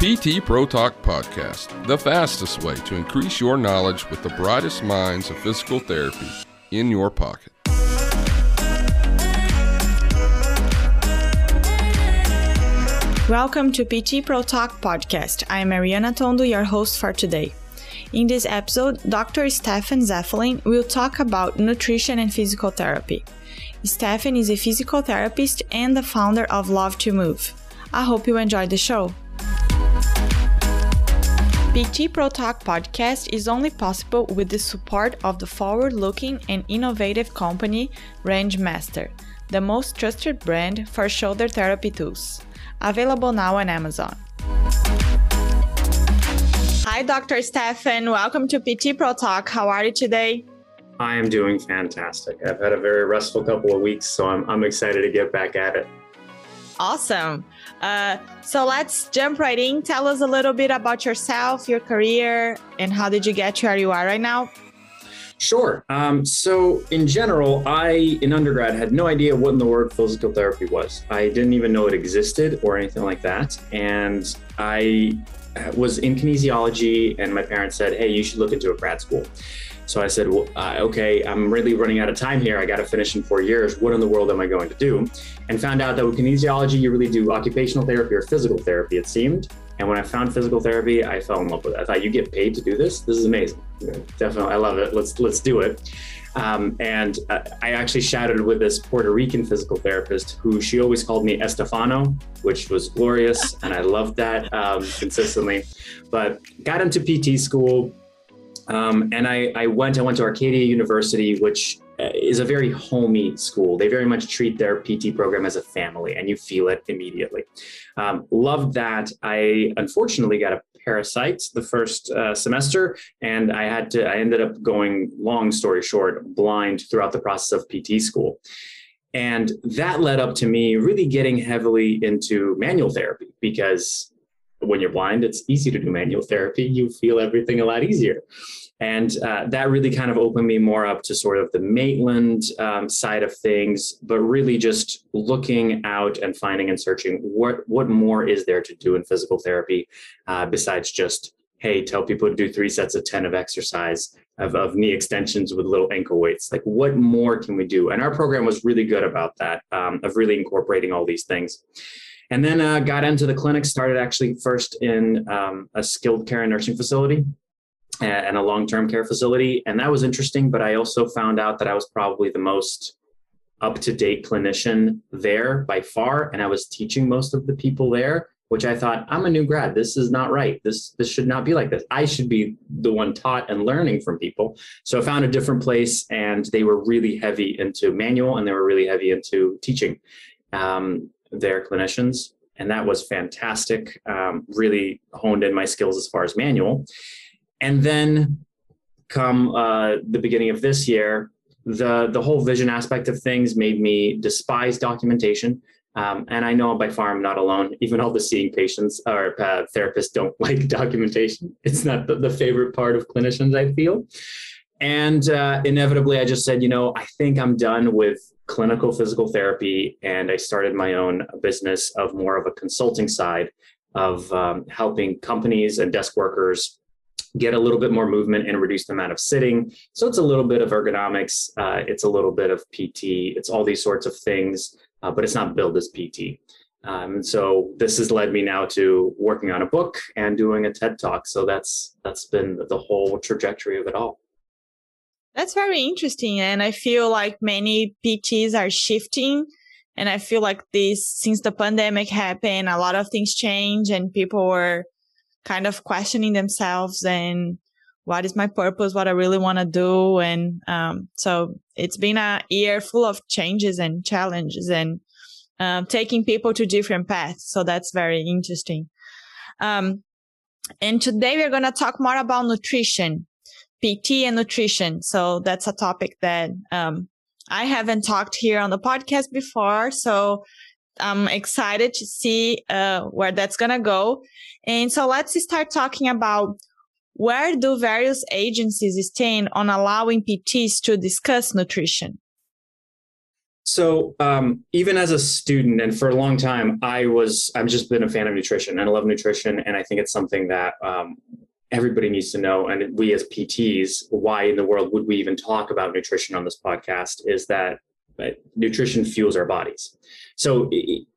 PT Pro Talk Podcast, the fastest way to increase your knowledge with the brightest minds of physical therapy in your pocket. Welcome to PT Pro Talk Podcast. I am Mariana Tondo, your host for today. In this episode, Dr. Stefan Zavalin will talk about nutrition and physical therapy. Stefan is a physical therapist and the founder of Love to Move. I hope you enjoyed the show. PT Pro Talk podcast is only possible with the support of the forward looking and innovative company Rangemaster, the most trusted brand for shoulder therapy tools. Available now on Amazon. Hi, Dr. Stefan. Welcome to PT Pro Talk. How are you today? I am doing fantastic. I've had a very restful couple of weeks, so I'm, I'm excited to get back at it. Awesome. Uh, so let's jump right in. Tell us a little bit about yourself, your career, and how did you get to where you are right now? Sure. Um, so, in general, I, in undergrad, had no idea what in the world physical therapy was. I didn't even know it existed or anything like that. And I was in kinesiology, and my parents said, Hey, you should look into a grad school. So I said, well, uh, okay, I'm really running out of time here. I got to finish in four years. What in the world am I going to do? And found out that with kinesiology, you really do occupational therapy or physical therapy, it seemed. And when I found physical therapy, I fell in love with it. I thought, you get paid to do this? This is amazing. Yeah, definitely, I love it. Let's let's do it. Um, and uh, I actually shouted with this Puerto Rican physical therapist who she always called me Estefano, which was glorious. And I loved that um, consistently. But got into PT school, um, and I, I went, I went to Arcadia University, which uh, is a very homey school. They very much treat their PT program as a family, and you feel it immediately. Um, loved that. I unfortunately got a parasite the first uh, semester, and I had to. I ended up going, long story short, blind throughout the process of PT school. And that led up to me really getting heavily into manual therapy because when you're blind, it's easy to do manual therapy. You feel everything a lot easier. And uh, that really kind of opened me more up to sort of the Maitland um, side of things, but really just looking out and finding and searching what what more is there to do in physical therapy uh, besides just hey tell people to do three sets of 10 of exercise of, of knee extensions with little ankle weights. Like what more can we do? And our program was really good about that um, of really incorporating all these things. And then uh, got into the clinic started actually first in um, a skilled care and nursing facility and a long-term care facility and that was interesting but i also found out that i was probably the most up-to-date clinician there by far and i was teaching most of the people there which i thought i'm a new grad. This is not right. This this should not be like this. I should be the one taught and learning from people. So i found a different place and they were really heavy into manual and they were really heavy into teaching um, their clinicians and that was fantastic. Um, really honed in my skills as far as manual and then come uh, the beginning of this year, the the whole vision aspect of things made me despise documentation. Um, and I know by far I'm not alone. Even all the seeing patients or uh, therapists don't like documentation. It's not the, the, favorite part of clinicians, I feel. And uh, inevitably, I just said, you know, I think I'm done with clinical physical therapy. And I started my own business of more of a consulting side of um, helping companies and desk workers get a little bit more movement and reduce the amount of sitting. So it's a little bit of ergonomics, uh, it's a little bit of PT, it's all these sorts of things, uh, but it's not billed as PT. Um, and so this has led me now to working on a book and doing a TED talk. So that's that's been the whole trajectory of it all. That's very interesting, and I feel like many PTs are shifting. And I feel like this, since the pandemic happened, a lot of things change, and people were kind of questioning themselves and what is my purpose, what I really want to do. And um, so it's been a year full of changes and challenges and um, taking people to different paths. So that's very interesting. Um, and today we're going to talk more about nutrition, PT and nutrition. So that's a topic that um, I haven't talked here on the podcast before. So I'm excited to see uh, where that's going to go. And so let's start talking about where do various agencies stand on allowing PTs to discuss nutrition? So um, even as a student, and for a long time, I was I've just been a fan of nutrition and I love nutrition, and I think it's something that um, everybody needs to know. And we as PTs, why in the world would we even talk about nutrition on this podcast? Is that nutrition fuels our bodies. So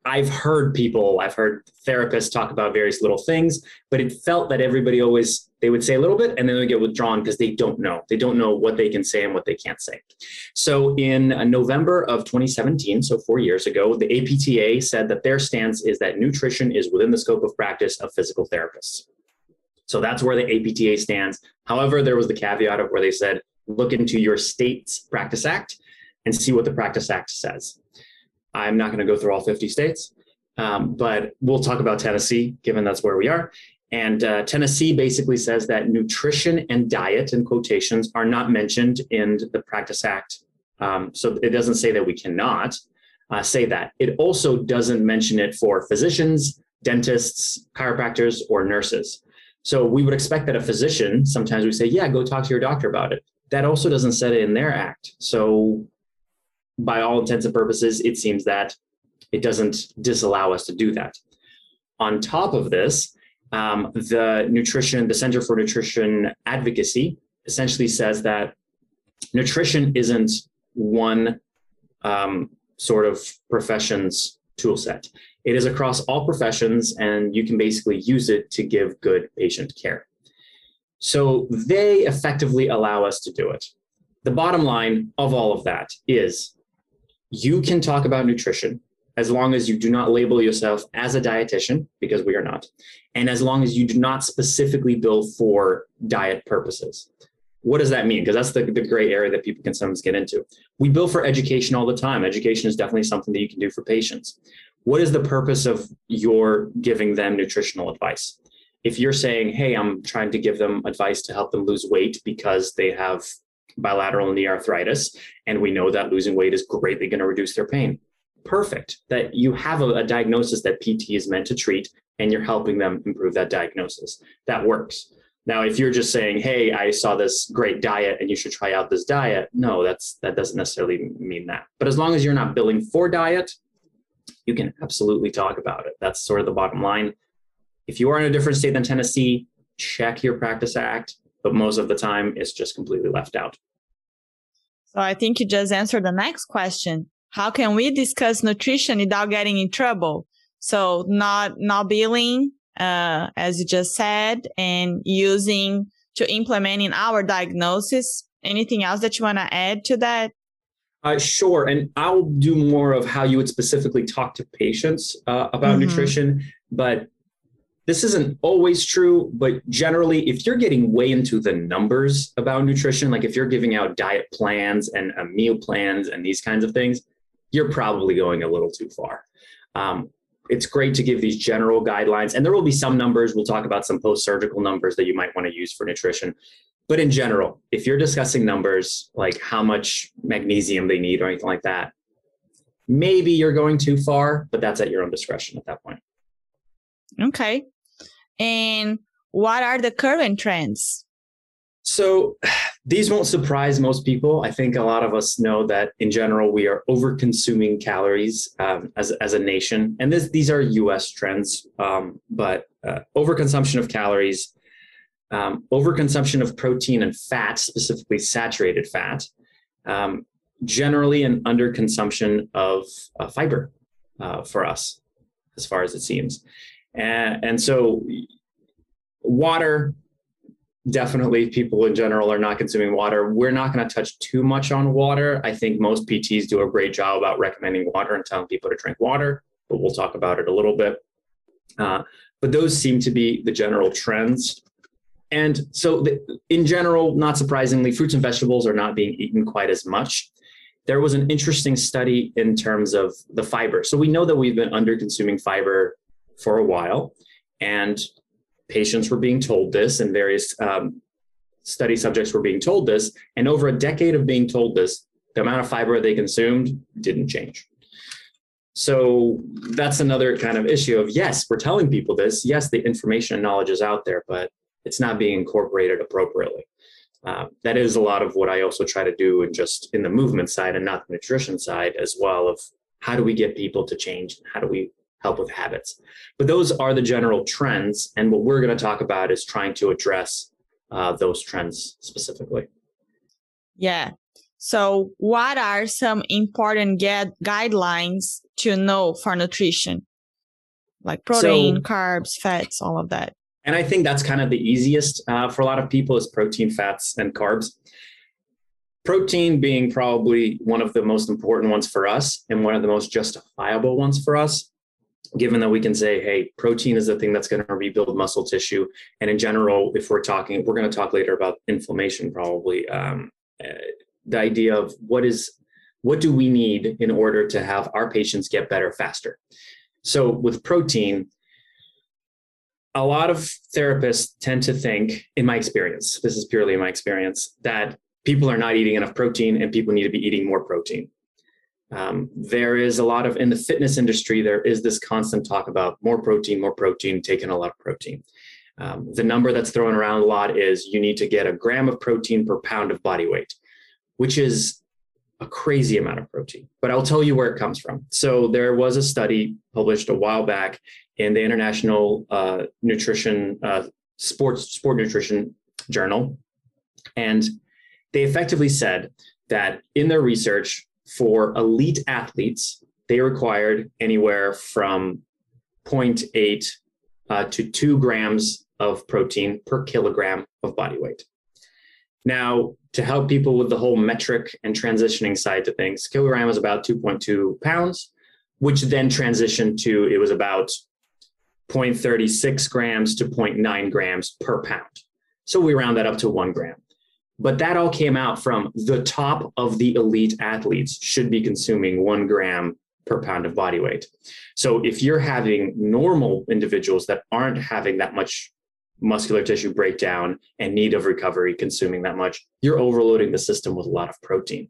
I've heard people, I've heard therapists talk about various little things, but it felt that everybody always they would say a little bit and then they would get withdrawn because they don't know. They don't know what they can say and what they can't say. So in uh, November of 2017, so four years ago, the APTA said that their stance is that nutrition is within the scope of practice of physical therapists. So that's where the APTA stands. However, there was the caveat of where they said, look into your state's practice act and see what the Practice Act says. I'm not going to go through all 50 states, um, but we'll talk about Tennessee, given that's where we are. And uh, Tennessee basically says that nutrition and diet, in quotations, are not mentioned in the Practice Act. Um, so it doesn't say that we cannot uh, say that. It also doesn't mention it for physicians, dentists, chiropractors, or nurses. So we would expect that a physician, sometimes we say, yeah, go talk to your doctor about it. That also doesn't set it in their act. So by all intents and purposes, it seems that it doesn't disallow us to do that. On top of this, um, the nutrition, the Center for Nutrition Advocacy essentially says that nutrition isn't one um, sort of profession's tool set. It is across all professions, and you can basically use it to give good patient care. So they effectively allow us to do it. The bottom line of all of that is you can talk about nutrition as long as you do not label yourself as a dietitian, because we are not, and as long as you do not specifically bill for diet purposes. What does that mean? Because that's the, the gray area that people can sometimes get into. We bill for education all the time. Education is definitely something that you can do for patients. What is the purpose of your giving them nutritional advice? If you're saying, hey, I'm trying to give them advice to help them lose weight because they have bilateral knee arthritis, and we know that losing weight is greatly going to reduce their pain. Perfect. That you have a, a diagnosis that PT is meant to treat, and you're helping them improve that diagnosis. That works. Now, if you're just saying, "Hey, I saw this great diet, and you should try out this diet," no, that's that doesn't necessarily mean that. But as long as you're not billing for diet, you can absolutely talk about it. That's sort of the bottom line. If you are in a different state than Tennessee, check your practice act but most of the time it's just completely left out. So I think you just answered the next question. How can we discuss nutrition without getting in trouble? So not, not billing, uh, as you just said, and using to implement in our diagnosis. Anything else that you want to add to that? Uh, sure. And I'll do more of how you would specifically talk to patients uh, about mm-hmm. nutrition. But this isn't always true, but generally, if you're getting way into the numbers about nutrition, like if you're giving out diet plans and uh, meal plans and these kinds of things, you're probably going a little too far. Um, it's great to give these general guidelines, and there will be some numbers. We'll talk about some post surgical numbers that you might want to use for nutrition. But in general, if you're discussing numbers like how much magnesium they need or anything like that, maybe you're going too far, but that's at your own discretion at that point. Okay. And what are the current trends? So these won't surprise most people. I think a lot of us know that in general we are over consuming calories um, as, as a nation, and this, these are U.S. trends. Um, but uh, overconsumption of calories, um, overconsumption of protein and fat, specifically saturated fat, um, generally an underconsumption of uh, fiber uh, for us, as far as it seems. And, and so water, definitely people in general are not consuming water. We're not going to touch too much on water. I think most PTs do a great job about recommending water and telling people to drink water, but we'll talk about it a little bit. Uh, but those seem to be the general trends. And so, the, in general, not surprisingly, fruits and vegetables are not being eaten quite as much. There was an interesting study in terms of the fiber. So, we know that we've been under consuming fiber for a while. And patients were being told this, and various um, study subjects were being told this. And over a decade of being told this, the amount of fiber they consumed didn't change. So that's another kind of issue of yes, we're telling people this. Yes, the information and knowledge is out there, but it's not being incorporated appropriately. uh, that is a lot of what I also try to do, and just in the movement side and not the nutrition side as well. Of how do we get people to change? How do we help with habits? But those are the general trends, and what we're going to talk about is trying to address uh, those trends specifically. Yeah. So, what are some important guidelines to know for nutrition? Like protein, so, carbs, fats, all of that. And I think that's kind of the easiest uh, for a lot of people is protein, fats, and carbs. Protein being probably one of the most important ones for us and one of the most justifiable ones for us, given that we can say, hey, protein is the thing that's going to rebuild muscle tissue. And in general, if we're talking, we're going to talk later about inflammation probably. Um, uh, the idea of what is what do we need in order to have our patients get better faster so with protein a lot of therapists tend to think, in my experience, this is purely my experience, that people are not eating enough protein and people need to be eating more protein. Um, there is a lot of, in the fitness industry, there is this constant talk about more protein, more protein, taking a lot of protein. Um, the number that's thrown around a lot is you need to get a gram of protein per pound of body weight, which is a crazy amount of protein. But I'll tell you where it comes from. So there was a study published a while back in the International uh, Nutrition uh, Sports Sport Nutrition Journal, and they effectively said that in their research for elite athletes, they required anywhere from 0.8 uh, to 2 grams of protein per kilogram of body weight. Now, to help people with the whole metric and transitioning side to things, kilogram is about 2.2 pounds, which then transitioned to it was about 0.36 grams to 0.9 grams per pound. So we round that up to one gram. But that all came out from the top of the elite athletes should be consuming one gram per pound of body weight. So if you're having normal individuals that aren't having that much muscular tissue breakdown and need of recovery consuming that much, you're overloading the system with a lot of protein.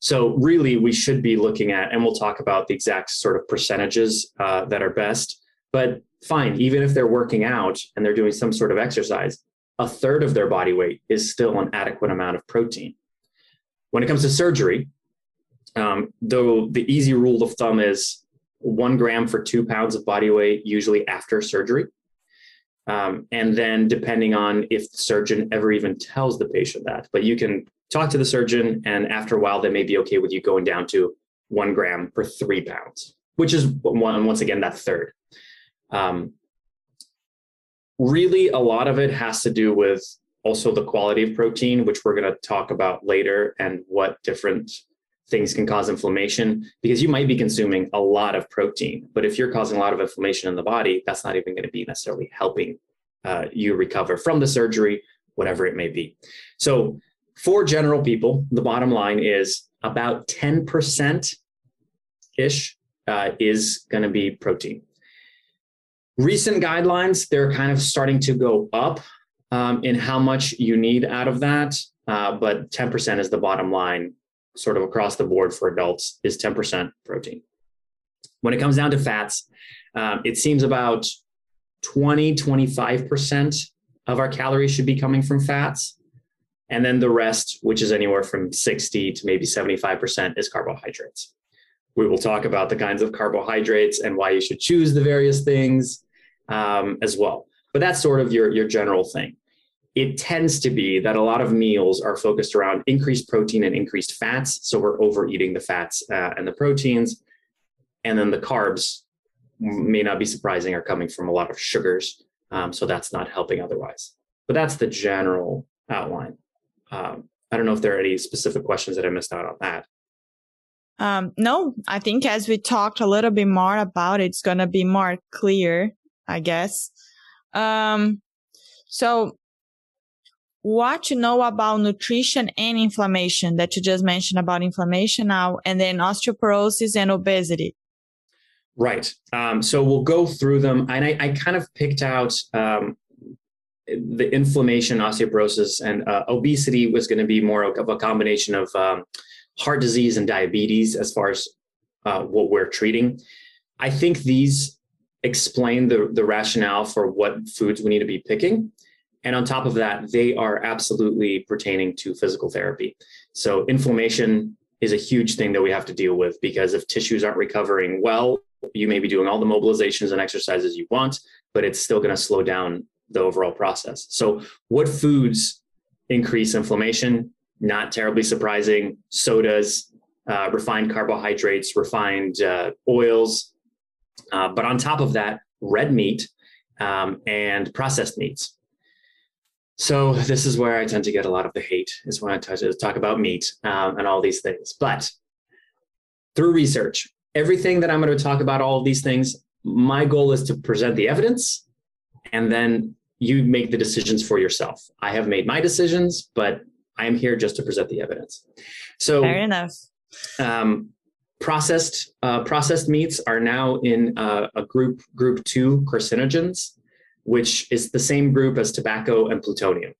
So, really, we should be looking at, and we'll talk about the exact sort of percentages uh, that are best. But fine, even if they're working out and they're doing some sort of exercise, a third of their body weight is still an adequate amount of protein. When it comes to surgery, um, though the easy rule of thumb is one gram for two pounds of body weight, usually after surgery. Um, and then depending on if the surgeon ever even tells the patient that, but you can talk to the surgeon, and after a while, they may be okay with you going down to one gram per three pounds, which is one, once again, that third. Um, really, a lot of it has to do with also the quality of protein, which we're going to talk about later, and what different things can cause inflammation because you might be consuming a lot of protein but if you're causing a lot of inflammation in the body that's not even going to be necessarily helping uh, you recover from the surgery whatever it may be so for general people, the bottom line is about 10% ish uh, is going to be protein. Recent guidelines, they're kind of starting to go up um, in how much you need out of that. Uh, but 10% is the bottom line, sort of across the board for adults, is 10% protein. When it comes down to fats, um, it seems about 20, 25% of our calories should be coming from fats. And then the rest, which is anywhere from 60 to maybe 75%, is carbohydrates. We will talk about the kinds of carbohydrates and why you should choose the various things um, as well. But that's sort of your, your general thing. It tends to be that a lot of meals are focused around increased protein and increased fats. So we're overeating the fats uh, and the proteins. And then the carbs may not be surprising are coming from a lot of sugars. Um, so that's not helping otherwise. But that's the general outline. Um, I don't know if there are any specific questions that I missed out on that. Um, no, I think as we talked a little bit more about it, it's going to be more clear, I guess. Um, so what to know about nutrition and inflammation that you just mentioned about inflammation now, and then osteoporosis and obesity. Right. Um, so we'll go through them. And I, I kind of picked out um, the inflammation, osteoporosis, and uh, obesity was going to be more of a combination of um, heart disease and diabetes as far as uh, what we're treating. I think these explain the, the rationale for what foods we need to be picking. And on top of that, they are absolutely pertaining to physical therapy. So inflammation is a huge thing that we have to deal with because if tissues aren't recovering well, you may be doing all the mobilizations and exercises you want, but it's still going to slow down the overall process. So, what foods increase inflammation? Not terribly surprising. Sodas, uh, refined carbohydrates, refined uh, oils. Uh, but on top of that, red meat um, and processed meats. So this is where I tend to get a lot of the hate is when I talk about meat um, and all these things. But through research, everything that I'm going to talk about, all of these things, my goal is to present the evidence and then you make the decisions for yourself. I have made my decisions, but I am here just to present the evidence. So fair enough. Um, processed uh, processed meats are now in uh, a group group two carcinogens, which is the same group as tobacco and plutonium.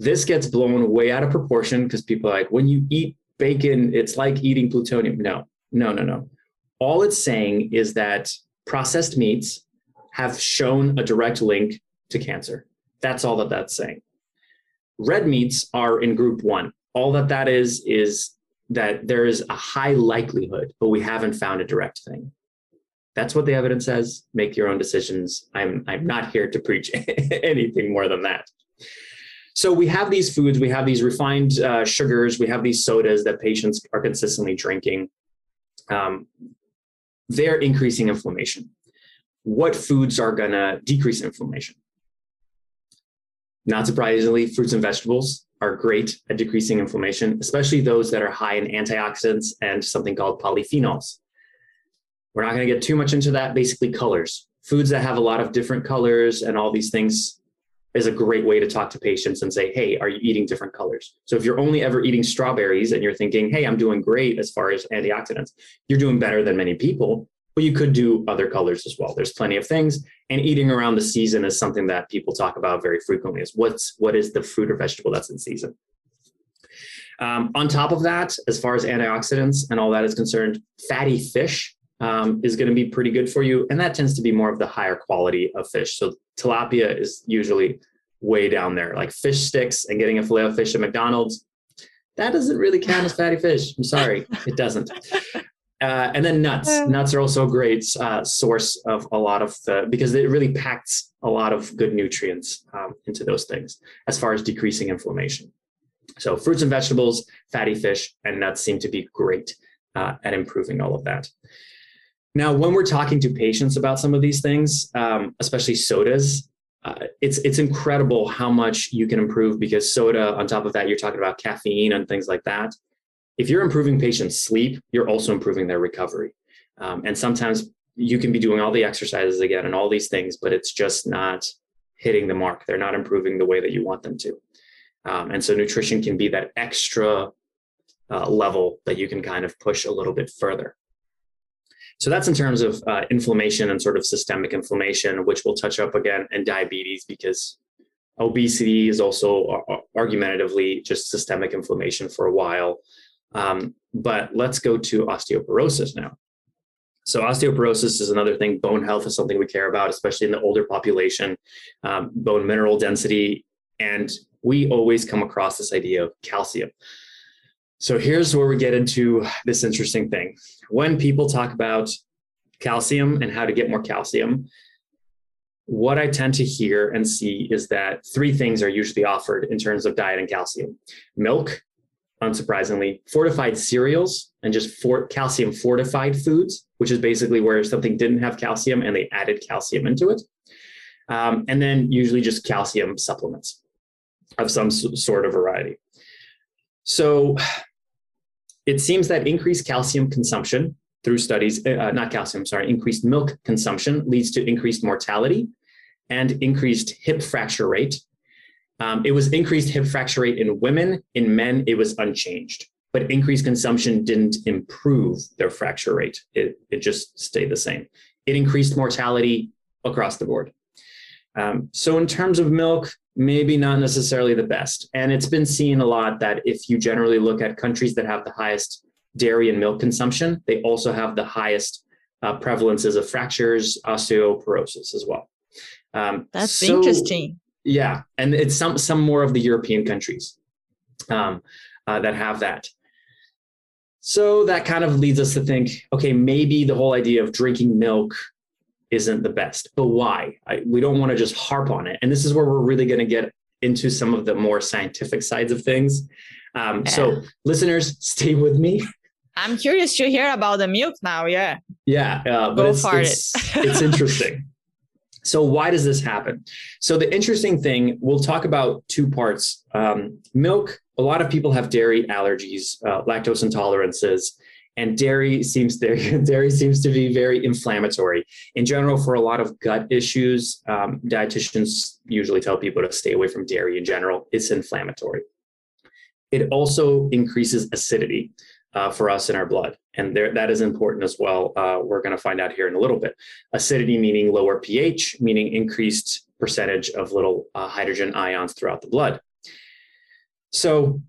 This gets blown way out of proportion because people are like, when you eat bacon, it's like eating plutonium. No, no, no, no. All it's saying is that processed meats have shown a direct link to cancer. That's all that that's saying. Red meats are in group one. All that that is, is that there is a high likelihood, but we haven't found a direct thing. That's what the evidence says. Make your own decisions. I'm, I'm not here to preach anything more than that. So we have these foods, we have these refined uh, sugars, we have these sodas that patients are consistently drinking. Um, they're increasing inflammation. What foods are going to decrease inflammation? Not surprisingly, fruits and vegetables are great at decreasing inflammation, especially those that are high in antioxidants and something called polyphenols. We're not going to get too much into that. Basically, colors. Foods that have a lot of different colors and all these things is a great way to talk to patients and say, hey, are you eating different colors? So if you're only ever eating strawberries and you're thinking, hey, I'm doing great as far as antioxidants, you're doing better than many people. But you could do other colors as well. There's plenty of things. And eating around the season is something that people talk about very frequently is what's what is the fruit or vegetable that's in season. Um, on top of that, as far as antioxidants and all that is concerned, fatty fish um, is going to be pretty good for you. And that tends to be more of the higher quality of fish. So tilapia is usually way down there. Like fish sticks and getting a filet of fish at McDonald's, that doesn't really count as fatty fish. I'm sorry, it doesn't. Uh, and then nuts. Nuts are also a great uh, source of a lot of the because it really packs a lot of good nutrients um, into those things as far as decreasing inflammation. So fruits and vegetables, fatty fish, and nuts seem to be great uh, at improving all of that. Now, when we're talking to patients about some of these things, um, especially sodas, uh, it's it's incredible how much you can improve because soda. On top of that, you're talking about caffeine and things like that if you're improving patients' sleep, you're also improving their recovery. Um, and sometimes you can be doing all the exercises again and all these things, but it's just not hitting the mark. They're not improving the way that you want them to. Um, and so nutrition can be that extra uh, level that you can kind of push a little bit further. So that's in terms of uh, inflammation and sort of systemic inflammation, which we'll touch up again, and diabetes because obesity is also uh, argumentatively just systemic inflammation for a while. Um, but let's go to osteoporosis now. So osteoporosis is another thing. Bone health is something we care about, especially in the older population. Um, bone mineral density, and we always come across this idea of calcium. So here's where we get into this interesting thing. When people talk about calcium and how to get more calcium, what I tend to hear and see is that three things are usually offered in terms of diet and calcium milk, unsurprisingly, fortified cereals and just for calcium fortified foods, which is basically where something didn't have calcium and they added calcium into it. Um, and then usually just calcium supplements of some sort of variety. So it seems that increased calcium consumption through studies, uh, not calcium, sorry, increased milk consumption leads to increased mortality and increased hip fracture rate um, it was increased hip fracture rate in women. In men, it was unchanged. But increased consumption didn't improve their fracture rate. It, it just stayed the same. It increased mortality across the board. Um, so, in terms of milk, maybe not necessarily the best. And it's been seen a lot that if you generally look at countries that have the highest dairy and milk consumption, they also have the highest uh, prevalences of fractures, osteoporosis as well. Um, That's so, interesting Yeah, and it's some some more of the European countries um, uh, that have that. So that kind of leads us to think, okay, maybe the whole idea of drinking milk isn't the best, but why? I, we don't want to just harp on it, and this is where we're really going to get into some of the more scientific sides of things. Um, yeah. So, listeners, stay with me. I'm curious to hear about the milk now. Yeah. Yeah, uh, but Go it's, it's, it. it's interesting. So, why does this happen? So, the interesting thing, we'll talk about two parts. Um, milk, a lot of people have dairy allergies, uh, lactose intolerances, and dairy seems dairy, dairy seems to be very inflammatory. In general, for a lot of gut issues, um, dietitians usually tell people to stay away from dairy in general. It's inflammatory. It also increases acidity uh, for us in our blood. And there, that is important as well. Uh, we're going to find out here in a little bit. Acidity meaning lower pH, meaning increased percentage of little uh, hydrogen ions throughout the blood. So,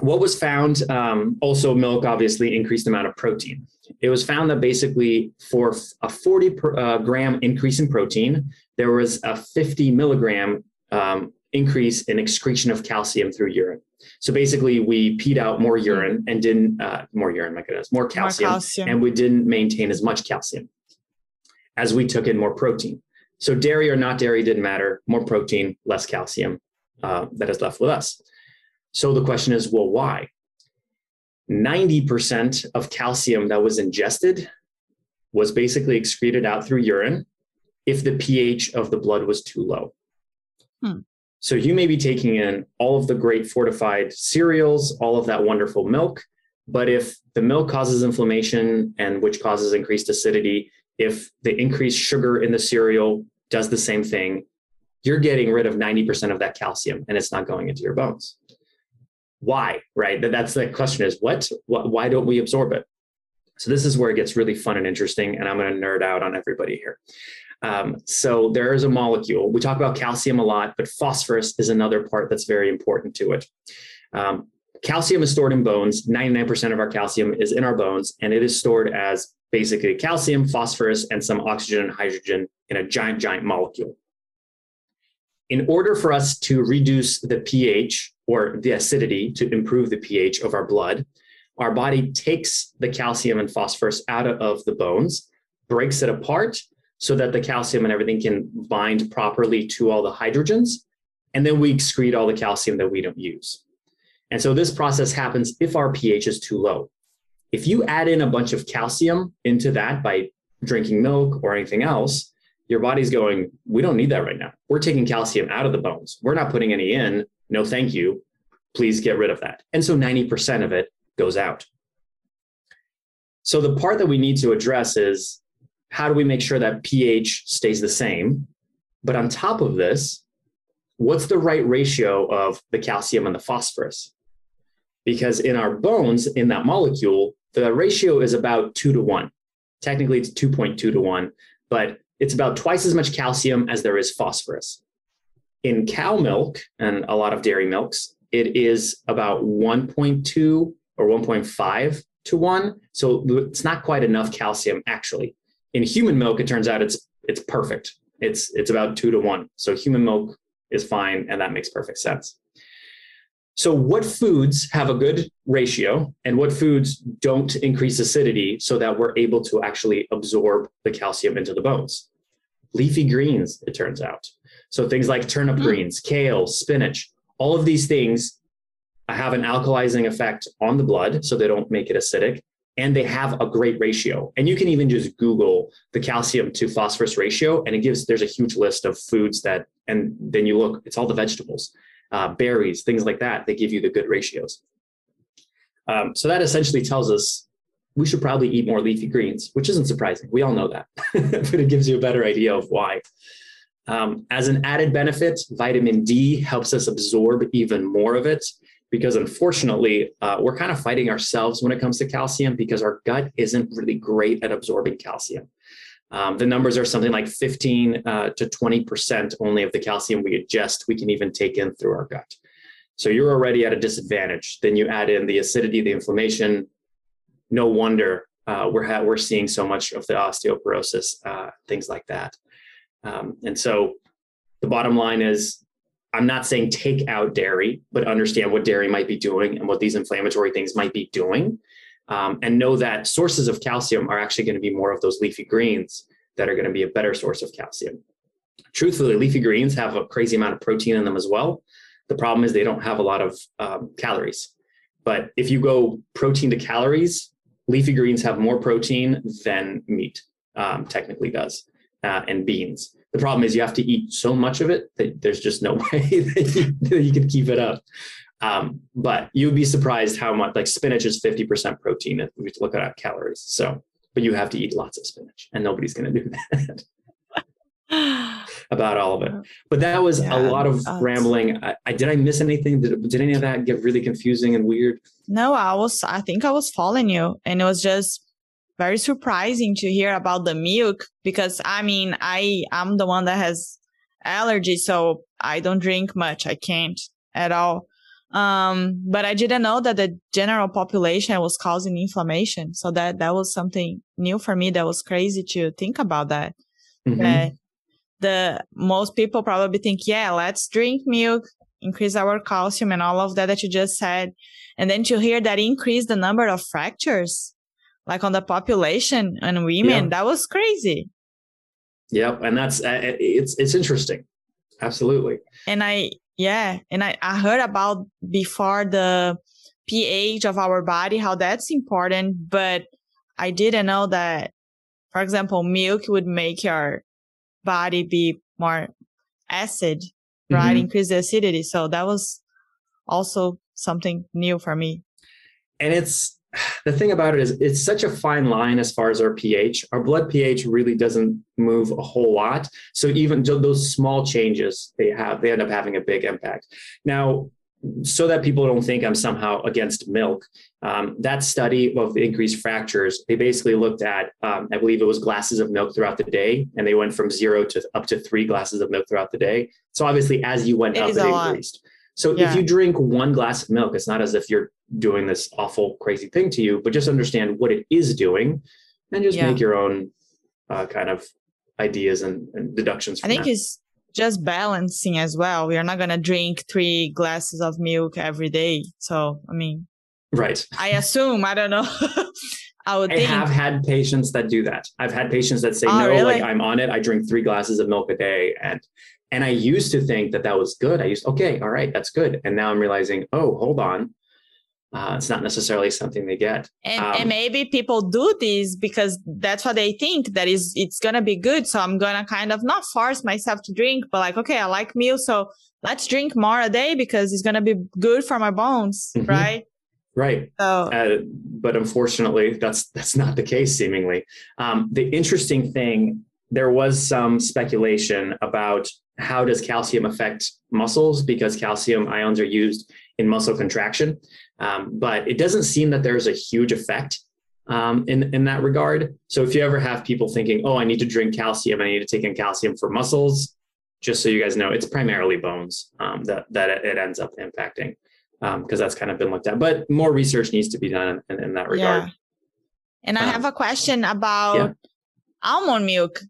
what was found um, also, milk obviously increased amount of protein. It was found that basically for a 40 per, uh, gram increase in protein, there was a 50 milligram um, increase in excretion of calcium through urine. So basically, we peed out more urine and didn't uh, more urine. My goodness, more calcium, more calcium, and we didn't maintain as much calcium as we took in more protein. So dairy or not dairy didn't matter. More protein, less calcium uh, that is left with us. So the question is, well, why? 90% of calcium that was ingested was basically excreted out through urine if the pH of the blood was too low. Hmm. So you may be taking in all of the great fortified cereals, all of that wonderful milk, but if the milk causes inflammation and which causes increased acidity, if the increased sugar in the cereal does the same thing, you're getting rid of 90% of that calcium and it's not going into your bones. Why, right? That's the question is what, why don't we absorb it? So this is where it gets really fun and interesting. And I'm going to nerd out on everybody here. Um, so there is a molecule. We talk about calcium a lot, but phosphorus is another part that's very important to it. Um, calcium is stored in bones. 99% of our calcium is in our bones, and it is stored as basically calcium, phosphorus, and some oxygen and hydrogen in a giant, giant molecule. In order for us to reduce the pH or the acidity to improve the pH of our blood, our body takes the calcium and phosphorus out of the bones, breaks it apart, so that the calcium and everything can bind properly to all the hydrogens. And then we excrete all the calcium that we don't use. And so this process happens if our pH is too low. If you add in a bunch of calcium into that by drinking milk or anything else, your body's going, we don't need that right now. We're taking calcium out of the bones. We're not putting any in. No, thank you. Please get rid of that. And so 90% of it goes out. So the part that we need to address is how do we make sure that pH stays the same? But on top of this, what's the right ratio of the calcium and the phosphorus? Because in our bones, in that molecule, the ratio is about two to one. Technically, it's 2.2 to one, but it's about twice as much calcium as there is phosphorus. In cow milk and a lot of dairy milks, it is about 1.2 or 1.5 to one. So it's not quite enough calcium actually in human milk, it turns out it's it's perfect. It's it's about two to one. So human milk is fine, and that makes perfect sense. So, what foods have a good ratio and what foods don't increase acidity so that we're able to actually absorb the calcium into the bones? Leafy greens, it turns out. So, things like turnip mm. greens, kale, spinach, all of these things have an alkalizing effect on the blood so they don't make it acidic and they have a great ratio. And you can even just Google the calcium to phosphorus ratio, and it gives there's a huge list of foods that, and then you look, it's all the vegetables, uh, berries, things like that. They give you the good ratios. Um, so that essentially tells us we should probably eat more leafy greens, which isn't surprising. We all know that, but it gives you a better idea of why. Um, as an added benefit, vitamin D helps us absorb even more of it because unfortunately, uh, we're kind of fighting ourselves when it comes to calcium because our gut isn't really great at absorbing calcium. Um, the numbers are something like 15 uh, to 20% only of the calcium we ingest, we can even take in through our gut. So you're already at a disadvantage. Then you add in the acidity, the inflammation. No wonder uh, we're, ha- we're seeing so much of the osteoporosis, uh, things like that. Um, and so the bottom line is I'm not saying take out dairy, but understand what dairy might be doing and what these inflammatory things might be doing. Um, and know that sources of calcium are actually going to be more of those leafy greens that are going to be a better source of calcium. Truthfully, leafy greens have a crazy amount of protein in them as well. The problem is they don't have a lot of um, calories. But if you go protein to calories, leafy greens have more protein than meat um, technically does, uh, and beans. The problem is you have to eat so much of it that there's just no way that you, that you can keep it up. Um, but you'd be surprised how much like spinach is 50% protein if we look at calories. So, but you have to eat lots of spinach and nobody's going to do that. about all of it. But that was yeah, a lot of rambling. I, I, did I miss anything? Did, did any of that get really confusing and weird? No, I was. I think I was following you, and it was just very surprising to hear about the milk because I mean, I I'm the one that has allergy, so I don't drink much. I can't at all. Um, but I didn't know that the general population was causing inflammation. So that that was something new for me. That was crazy to think about that. Mm-hmm. That the most people probably think, yeah, let's drink milk, increase our calcium and all of that that you just said. And then to hear that increase the number of fractures like on the population and women. Yeah. That was crazy. Yep, and that's uh, it's it's interesting. Absolutely. And I yeah, and I I heard about before the pH of our body how that's important, but I didn't know that for example, milk would make your body be more acid, right? Mm-hmm. Increase the acidity. So that was also something new for me. And it's the thing about it is it's such a fine line as far as our pH. Our blood pH really doesn't move a whole lot. So even those small changes they have, they end up having a big impact. Now, so that people don't think I'm somehow against milk, um, that study of increased fractures, they basically looked at, um, I believe it was glasses of milk throughout the day, and they went from zero to up to three glasses of milk throughout the day. So obviously, as you went it up, it increased. Lot. So yeah. if you drink one glass of milk, it's not as if you're doing this awful, crazy thing to you, but just understand what it is doing and just yeah. make your own uh, kind of ideas and, and deductions. I think that. it's just balancing as well. We are not going to drink three glasses of milk every day. So, I mean, right. I assume, I don't know. I would I think. have had patients that do that. I've had patients that say, oh, no, really? like I'm on it. I drink three glasses of milk a day. And and I used to think that that was good. I used, okay, all right, that's good. And now I'm realizing, oh, hold on. Uh, it's not necessarily something they get. And, um, and, maybe people do this because that's what they think that is, it's going to be good. So I'm going to kind of not force myself to drink, but like, okay, I like meal. So let's drink more a day because it's going to be good for my bones. Mm-hmm. Right. Right. So, uh, but unfortunately, that's that's not the case. Seemingly, um, the interesting thing there was some speculation about how does calcium affect muscles because calcium ions are used in muscle contraction. Um, but it doesn't seem that there's a huge effect um, in, in that regard. So if you ever have people thinking, oh, I need to drink calcium, I need to take in calcium for muscles, just so you guys know, it's primarily bones um, that, that it ends up impacting because um, that's kind of been looked at. But more research needs to be done in, in that regard. Yeah. And I have a question about yeah. almond milk.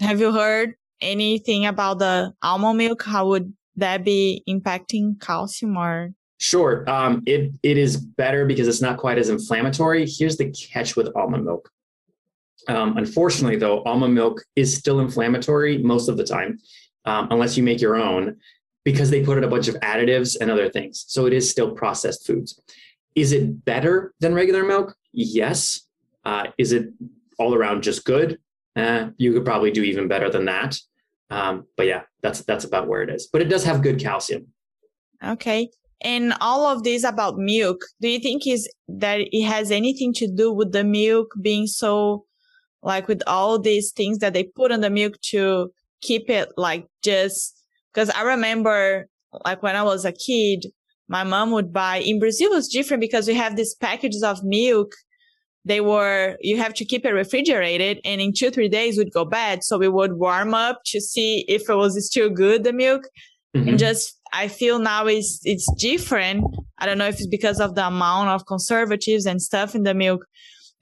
Have you heard anything about the almond milk? How would that be impacting calcium or? Sure. Um, it, it is better because it's not quite as inflammatory. Here's the catch with almond milk. Um, unfortunately, though, almond milk is still inflammatory most of the time, um, unless you make your own, because they put in a bunch of additives and other things. So it is still processed foods. Is it better than regular milk? Yes. Uh, is it all around just good? Eh, you could probably do even better than that. Um, but yeah, that's that's about where it is. But it does have good calcium. Okay. And all of this about milk, do you think is that it has anything to do with the milk being so like with all these things that they put on the milk to keep it like just because I remember like when I was a kid, my mom would buy in Brazil was different because we have these packages of milk. They were you have to keep it refrigerated and in two three days would go bad. So we would warm up to see if it was still good the milk mm-hmm. and just i feel now it's it's different i don't know if it's because of the amount of conservatives and stuff in the milk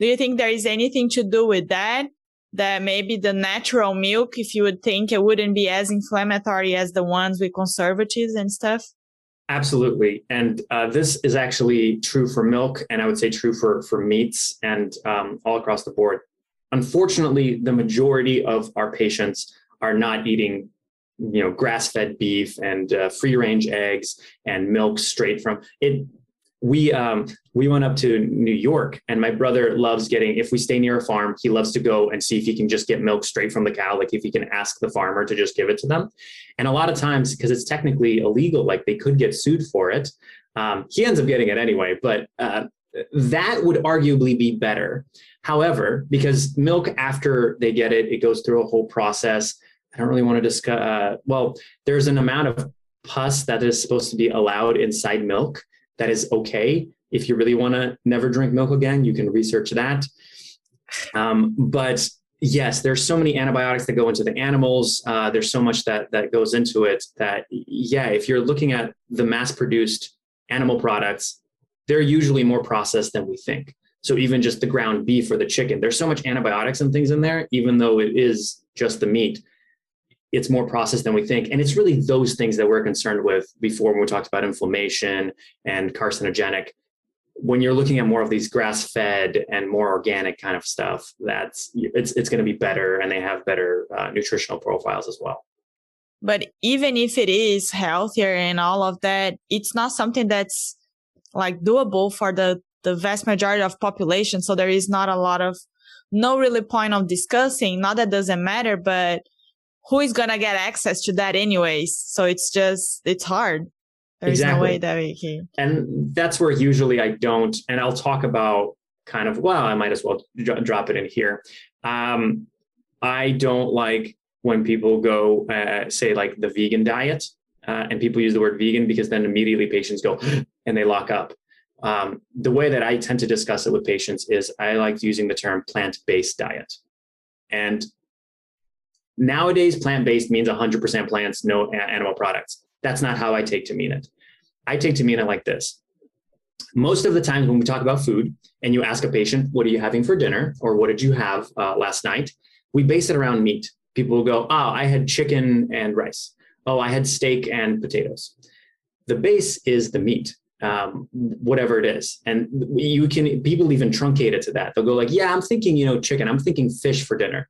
do you think there is anything to do with that that maybe the natural milk, if you would think it wouldn't be as inflammatory as the ones with conservatives and stuff? Absolutely, and uh, this is actually true for milk, and I would say true for for meats and um, all across the board. Unfortunately, the majority of our patients are not eating, you know, grass-fed beef and uh, free-range eggs and milk straight from it we um, we went up to New York, and my brother loves getting. If we stay near a farm, he loves to go and see if he can just get milk straight from the cow. Like if he can ask the farmer to just give it to them. And a lot of times, because it's technically illegal, like they could get sued for it. Um, he ends up getting it anyway, but uh, that would arguably be better. However, because milk after they get it, it goes through a whole process. I don't really want to discuss. Uh, well, there's an amount of pus that is supposed to be allowed inside milk that is okay. If you really want to never drink milk again, you can research that. Um, but yes, there's so many antibiotics that go into the animals. Uh, there's so much that that goes into it that yeah, if you're looking at the mass-produced animal products, they're usually more processed than we think. So even just the ground beef or the chicken, there's so much antibiotics and things in there, even though it is just the meat it's more processed than we think. And it's really those things that we're concerned with before when we talked about inflammation and carcinogenic. When you're looking at more of these grass fed and more organic kind of stuff, that's it's it's going to be better and they have better uh, nutritional profiles as well. But even if it is healthier and all of that, it's not something that's like doable for the the vast majority of population. So there is not a lot of no really point of discussing. Not that doesn't matter, but who is gonna get access to that anyways? So it's just it's hard. There's exactly. no way that we can. And that's where usually I don't. And I'll talk about kind of well, I might as well drop it in here. Um, I don't like when people go uh, say like the vegan diet, uh, and people use the word vegan because then immediately patients go and they lock up. Um, the way that I tend to discuss it with patients is I like using the term plant based diet. And Nowadays, plant based means 100% plants, no animal products. That's not how I take to mean it. I take to mean it like this. Most of the times when we talk about food and you ask a patient, What are you having for dinner? or What did you have uh, last night? We base it around meat. People will go, Oh, I had chicken and rice. Oh, I had steak and potatoes. The base is the meat. Um, whatever it is. And you can, people even truncate it to that. They'll go like, yeah, I'm thinking, you know, chicken, I'm thinking fish for dinner.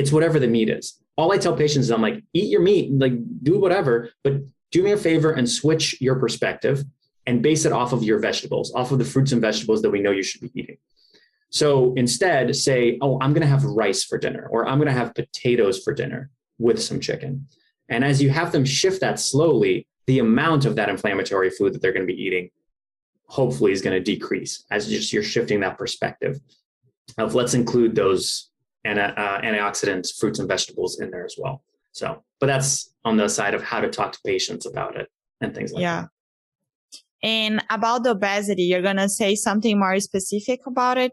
It's whatever the meat is all I tell patients is I'm like, eat your meat, like do whatever, but do me a favor and switch your perspective and base it off of your vegetables, off of the fruits and vegetables that we know you should be eating. So instead, say, oh, I'm going to have rice for dinner, or I'm going to have potatoes for dinner with some chicken. And as you have them shift that slowly, the amount of that inflammatory food that they're going to be eating hopefully is going to decrease as just you're shifting that perspective of let's include those and uh, antioxidants, fruits and vegetables in there as well. So, but that's on the side of how to talk to patients about it and things like yeah. that. Yeah. And about the obesity, you're gonna say something more specific about it.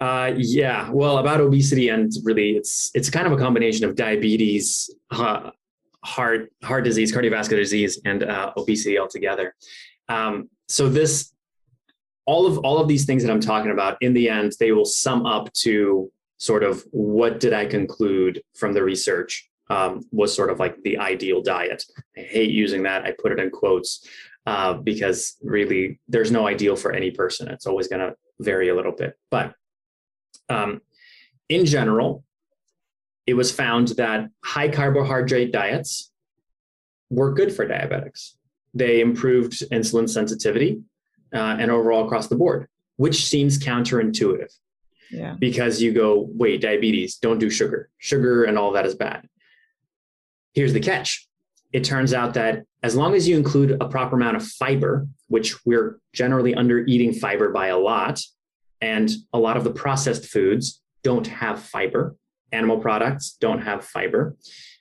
Uh, yeah, well, about obesity and really, it's it's kind of a combination of diabetes, uh, heart heart disease, cardiovascular disease, and uh, obesity altogether. Um, so this, all of all of these things that I'm talking about, in the end, they will sum up to sort of what did I conclude from the research um, was sort of like the ideal diet. I hate using that. I put it in quotes uh, because really there's no ideal for any person. It's always going to vary a little bit. But um, in general, it was found that high carbohydrate diets were good for diabetics. They improved insulin sensitivity uh, and overall across the board, which seems counterintuitive because you go, wait, diabetes, don't do sugar. Sugar and all that is bad. Here's the catch it turns out that as long as you include a proper amount of fiber, which we're generally under eating fiber by a lot, and a lot of the processed foods don't have fiber, animal products don't have fiber.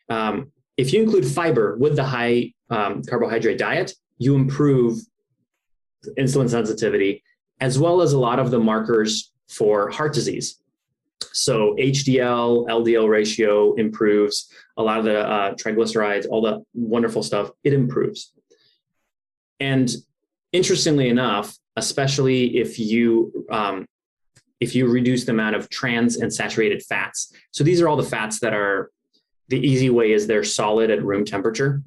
Um, if you include fiber with the high um, carbohydrate diet, you improve insulin sensitivity as well as a lot of the markers for heart disease. So HDL, LDL ratio improves, a lot of the uh, triglycerides, all the wonderful stuff, it improves. And interestingly enough, especially if you um, if you reduce the amount of trans and saturated fats. So these are all the fats that are the easy way is they're solid at room temperature.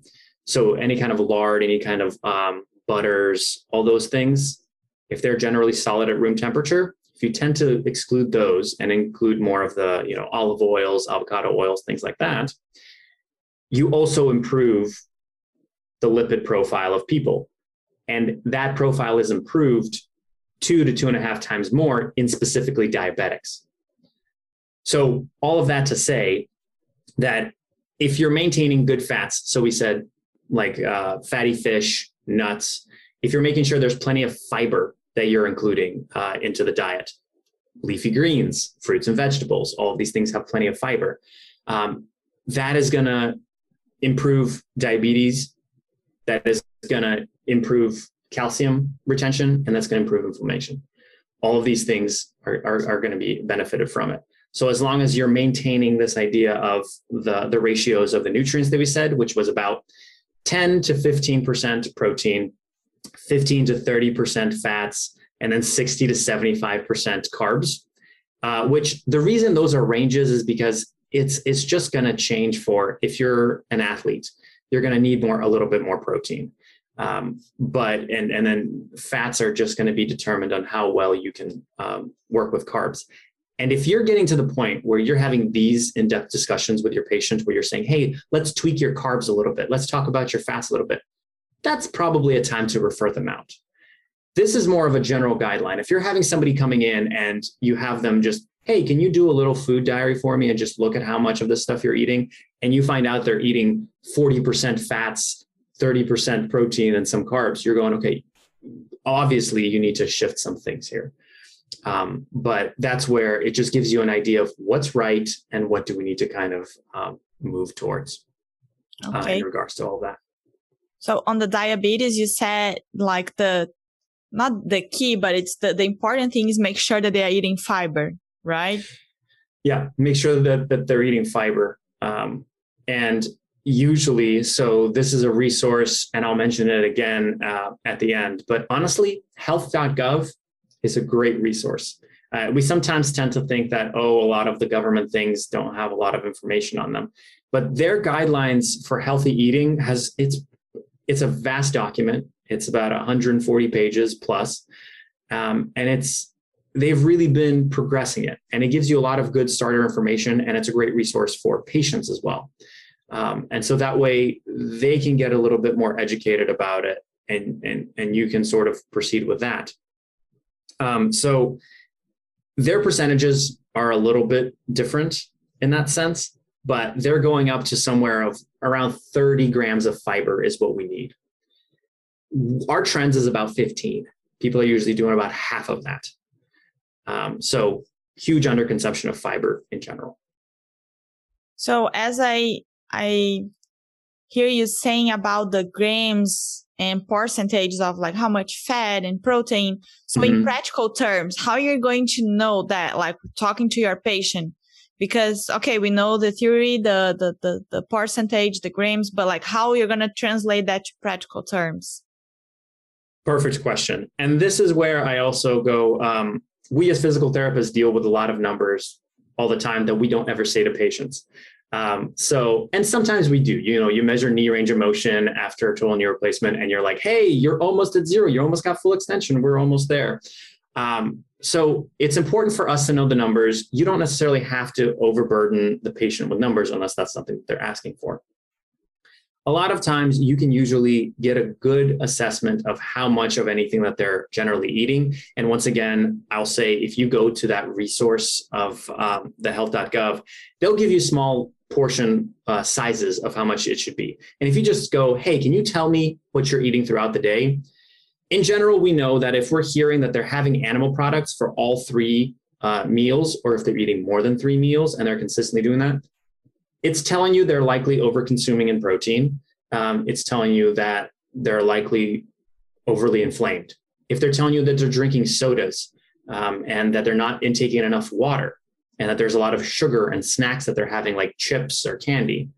So any kind of lard, any kind of um, butters, all those things, if they're generally solid at room temperature, if you tend to exclude those and include more of the, you know, olive oils, avocado oils, things like that, you also improve the lipid profile of people. And that profile is improved two to two and a half times more in specifically diabetics. So, all of that to say that if you're maintaining good fats, so we said like uh, fatty fish, nuts, if you're making sure there's plenty of fiber that you're including uh, into the diet, leafy greens, fruits and vegetables, all of these things have plenty of fiber. Um, that is going to improve diabetes. That is going to improve calcium retention, and that's going to improve inflammation. All of these things are, are, are going to be benefited from it. So as long as you're maintaining this idea of the, the ratios of the nutrients that we said, which was about 10 to 15% protein, 15 to 30% fats, and then 60 to 75% carbs, uh, which the reason those are ranges is because it's, it's just going to change for if you're an athlete, you're going to need more, a little bit more protein. Um, but and and then fats are just going to be determined on how well you can um, work with carbs. And if you're getting to the point where you're having these in-depth discussions with your patient, where you're saying, "Hey, let's tweak your carbs a little bit. Let's talk about your fats a little bit," that's probably a time to refer them out. This is more of a general guideline. If you're having somebody coming in and you have them just, "Hey, can you do a little food diary for me and just look at how much of this stuff you're eating?" and you find out they're eating 40% fats 30% protein and some carbs, you're going, okay, obviously you need to shift some things here. Um, but that's where it just gives you an idea of what's right and what do we need to kind of um, move towards okay. uh, in regards to all that. So on the diabetes, you said like the not the key, but it's the, the important thing is make sure that they are eating fiber, right? Yeah, make sure that, that they're eating fiber. Um, and usually so this is a resource and i'll mention it again uh, at the end but honestly health.gov is a great resource uh, we sometimes tend to think that oh a lot of the government things don't have a lot of information on them but their guidelines for healthy eating has it's it's a vast document. It's about 140 pages plus. Um, and it's they've really been progressing it. And it gives you a lot of good starter information and it's a great resource for patients as well. Um, and so that way they can get a little bit more educated about it and, and, and you can sort of proceed with that. Um, so their percentages are a little bit different in that sense, but they're going up to somewhere of around 30 grams of fiber is what we need. Our trends is about 15. People are usually doing about half of that. Um, so huge underconsumption of fiber in general. So as I I hear you saying about the grams and percentages of like how much fat and protein. So mm-hmm. in practical terms, how are you're going to know that, like talking to your patient, because okay, we know the theory, the the the, the percentage, the grams, but like how you're going to translate that to practical terms. Perfect question, and this is where I also go. Um, we as physical therapists deal with a lot of numbers all the time that we don't ever say to patients. Um, so, and sometimes we do, you know, you measure knee range of motion after total knee replacement and you're like, hey, you're almost at zero. You almost got full extension. We're almost there. Um, so it's important for us to know the numbers. You don't necessarily have to overburden the patient with numbers unless that's something they're asking for a lot of times you can usually get a good assessment of how much of anything that they're generally eating. And once again, I'll say if you go to that resource of um, the health.gov, they'll give you small portion uh, sizes of how much it should be. And if you just go, hey, can you tell me what you're eating throughout the day? In general, we know that if we're hearing that they're having animal products for all three uh, meals, or if they're eating more than three meals and they're consistently doing that, it's telling you they're likely over consuming in protein. Um, it's telling you that they're likely overly inflamed. If they're telling you that they're drinking sodas um, and that they're not intaking enough water and that there's a lot of sugar and snacks that they're having, like chips or candy,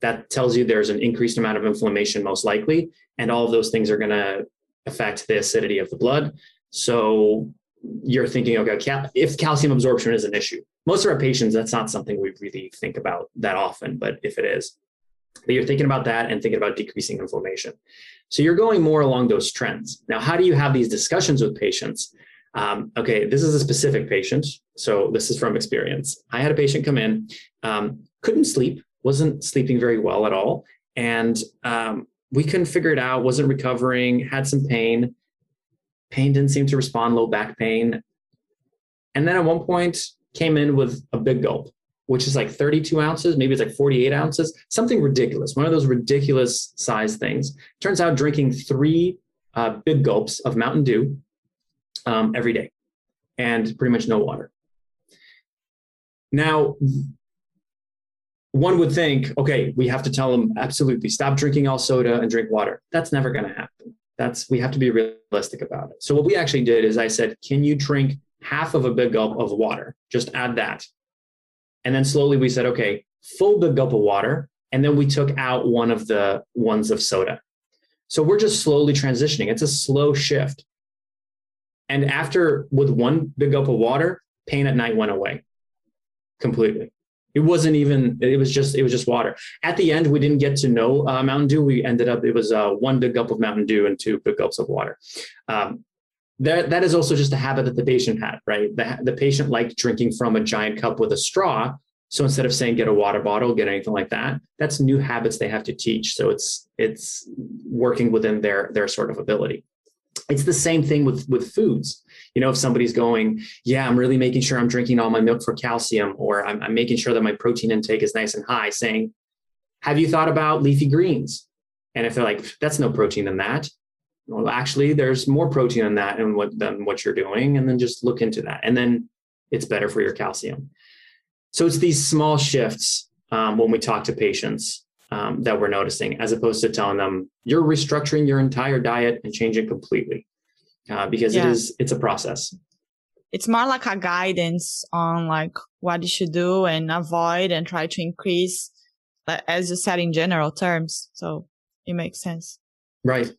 that tells you there's an increased amount of inflammation, most likely. And all of those things are going to affect the acidity of the blood. So you're thinking, okay, if calcium absorption is an issue, most of our patients, that's not something we really think about that often, but if it is, but you're thinking about that and thinking about decreasing inflammation. So you're going more along those trends. Now, how do you have these discussions with patients? Um, okay, this is a specific patient. So this is from experience. I had a patient come in, um, couldn't sleep, wasn't sleeping very well at all. And um, we couldn't figure it out, wasn't recovering, had some pain. Pain didn't seem to respond, low back pain. And then at one point came in with a big gulp, which is like 32 ounces, maybe it's like 48 ounces, something ridiculous, one of those ridiculous size things. Turns out drinking three uh, big gulps of Mountain Dew um, every day and pretty much no water. Now, one would think, okay, we have to tell them absolutely stop drinking all soda and drink water. That's never going to happen. That's we have to be realistic about it. So what we actually did is I said, can you drink half of a big gulp of water? Just add that. And then slowly we said, okay, full big gulp of water. And then we took out one of the ones of soda. So we're just slowly transitioning. It's a slow shift. And after with one big gulp of water, pain at night went away completely. It wasn't even. It was just. It was just water. At the end, we didn't get to know uh, Mountain Dew. We ended up. It was uh, one big gulp of Mountain Dew and two big gulps of water. Um, that that is also just a habit that the patient had. Right. The the patient liked drinking from a giant cup with a straw. So instead of saying get a water bottle, get anything like that, that's new habits they have to teach. So it's it's working within their their sort of ability. It's the same thing with with foods you know if somebody's going yeah i'm really making sure i'm drinking all my milk for calcium or i'm, I'm making sure that my protein intake is nice and high saying have you thought about leafy greens? And if they're like that's no protein in that. Well actually there's more protein in that and what than what you're doing and then just look into that. And then it's better for your calcium. So it's these small shifts um, when we talk to patients um, that we're noticing as opposed to telling them you're restructuring your entire diet and changing completely uh, because yeah. it is it's a process it's more like a guidance on like what you should do and avoid and try to increase as you said in general terms so it makes sense right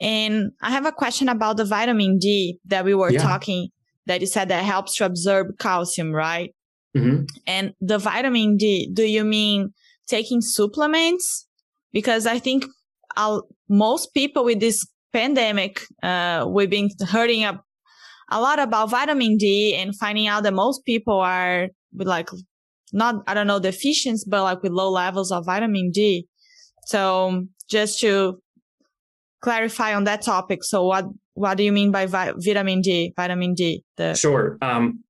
and i have a question about the vitamin d that we were yeah. talking that you said that helps to absorb calcium right mm-hmm. and the vitamin d do you mean taking supplements because i think I'll, most people with this pandemic, uh, we've been hearing a, a lot about vitamin D and finding out that most people are with like not, I don't know, deficiency, but like with low levels of vitamin D. So just to clarify on that topic. So what, what do you mean by vi- vitamin D, vitamin D? The- sure. Um,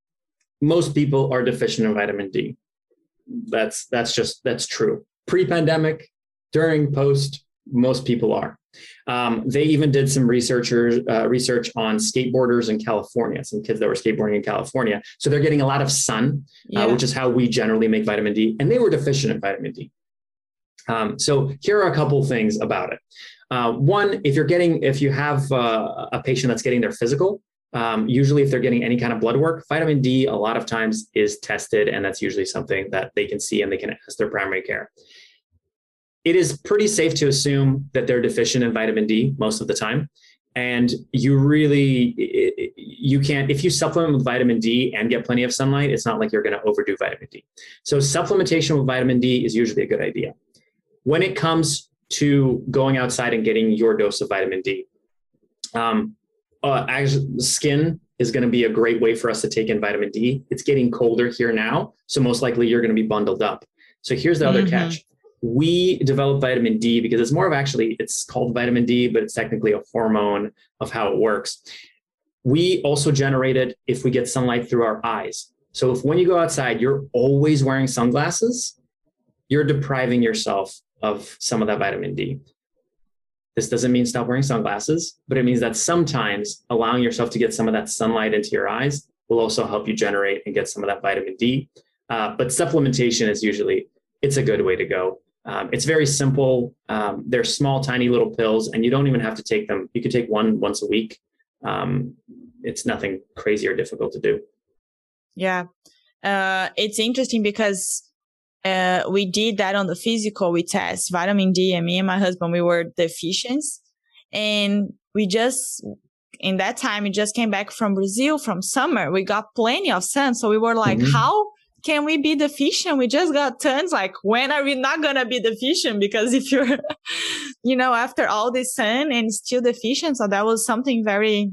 most people are deficient in vitamin D. That's, that's just, that's true. Pre-pandemic, during, post, most people are. Um, they even did some researchers uh, research on skateboarders in California, some kids that were skateboarding in California. So they're getting a lot of sun, uh, yeah. uh, which is how we generally make vitamin D, and they were deficient in vitamin D. Um, so here are a couple things about it. Uh, one, if you're getting, if you have uh, a patient that's getting their physical, um, usually if they're getting any kind of blood work, vitamin D a lot of times is tested, and that's usually something that they can see and they can ask their primary care it is pretty safe to assume that they're deficient in vitamin D most of the time. And you really, you can't, if you supplement with vitamin D and get plenty of sunlight, it's not like you're going to overdo vitamin D. So, supplementation with vitamin D is usually a good idea. When it comes to going outside and getting your dose of vitamin D, um, uh, skin is going to be a great way for us to take in vitamin D. It's getting colder here now. So, most likely you're going to be bundled up. So, here's the other mm-hmm. catch we develop vitamin D because it's more of actually, it's called vitamin D, but it's technically a hormone of how it works. We also generate it if we get sunlight through our eyes. So if when you go outside, you're always wearing sunglasses, you're depriving yourself of some of that vitamin D. This doesn't mean stop wearing sunglasses, but it means that sometimes allowing yourself to get some of that sunlight into your eyes will also help you generate and get some of that vitamin D. Uh, but supplementation is usually it's a good way to go. Um, it's very simple. Um, they're small, tiny little pills, and you don't even have to take them. You could take one once a week. Um, it's nothing crazy or difficult to do. Yeah. Uh, it's interesting because uh, we did that on the physical. We test vitamin D, and me and my husband, we were deficient. And we just in that time we just came back from Brazil from summer. We got plenty of sun. So we were like, mm-hmm. how can we be deficient? We just got tons. Like, when are we not gonna be deficient? Because if you're, you know, after all this sun and still deficient. So that was something very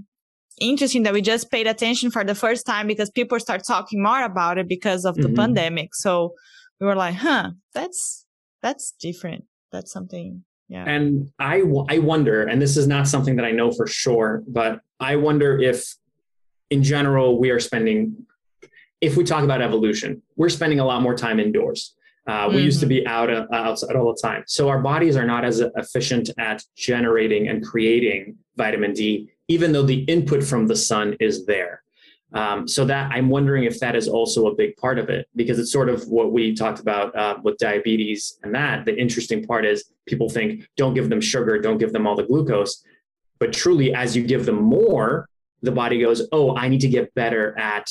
interesting that we just paid attention for the first time because people start talking more about it because of the mm-hmm. pandemic. So we were like, huh, that's, that's different. That's something. Yeah. And I, I wonder, and this is not something that I know for sure, but I wonder if in general we are spending if we talk about evolution, we're spending a lot more time indoors. Uh, we mm-hmm. used to be mm-hmm. out uh, outside all the time, so our bodies are not as efficient at generating and creating vitamin D, even though the input from the sun is there. Um, so that I'm wondering if that is also a big part of it, because it's sort of what we talked about uh, with diabetes and that. The interesting part is people think don't give them sugar, don't give them all the glucose, but truly, as you give them more, the body goes, oh, I need to get better at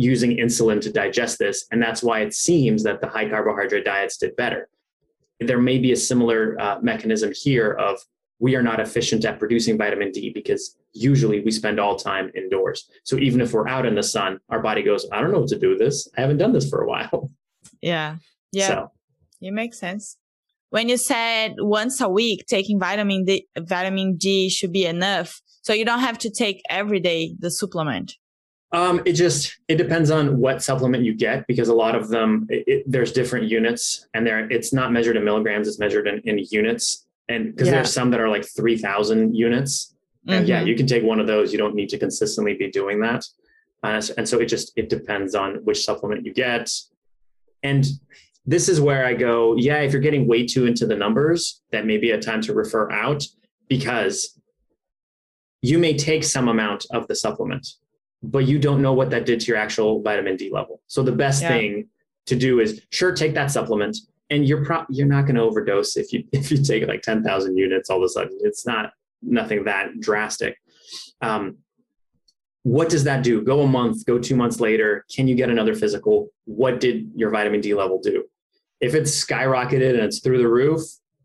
using insulin to digest this. And that's why it seems that the high carbohydrate diets did better. There may be a similar uh, mechanism here of we are not efficient at producing vitamin D because usually we spend all time indoors. So even if we're out in the sun, our body goes, I don't know what to do with this. I haven't done this for a while. Yeah. Yeah. So. It makes sense. When you said once a week taking vitamin D, vitamin D should be enough. So you don't have to take every day the supplement. Um, it just it depends on what supplement you get because a lot of them it, it, there's different units and there it's not measured in milligrams it's measured in, in units. And because yeah. there's some that are like 3000 units. Mm-hmm. yeah you can take one of those. You don't need to consistently be doing that. Uh, and so it just it depends on which supplement you get. And this is where i go yeah if you're getting way too into the numbers that may be a time to refer out because you may take some amount of the supplement but you don't know what that did to your actual vitamin D level. So the best yeah. thing to do is sure take that supplement and you're pro- you're not going to overdose if you if you take like 10,000 units all of a sudden. It's not nothing that drastic. Um, what does that do? Go a month, go 2 months later, can you get another physical? What did your vitamin D level do? If it's skyrocketed and it's through the roof,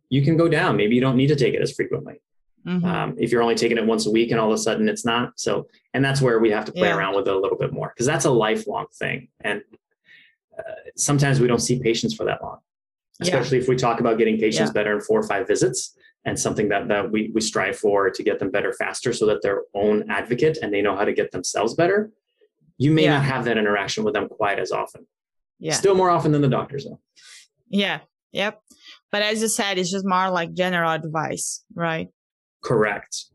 you can go down. Maybe you don't need to take it as frequently. Mm-hmm. Um, if you're only taking it once a week and all of a sudden it's not. So, and that's where we have to play yeah. around with it a little bit more because that's a lifelong thing. And uh, sometimes we don't see patients for that long, especially yeah. if we talk about getting patients yeah. better in four or five visits and something that, that we, we strive for to get them better faster so that their own advocate and they know how to get themselves better. You may not have that interaction with them quite as often. Yeah. Still more often than the doctors though. Yeah. Yep. But as you said, it's just more like general advice, right? Correct.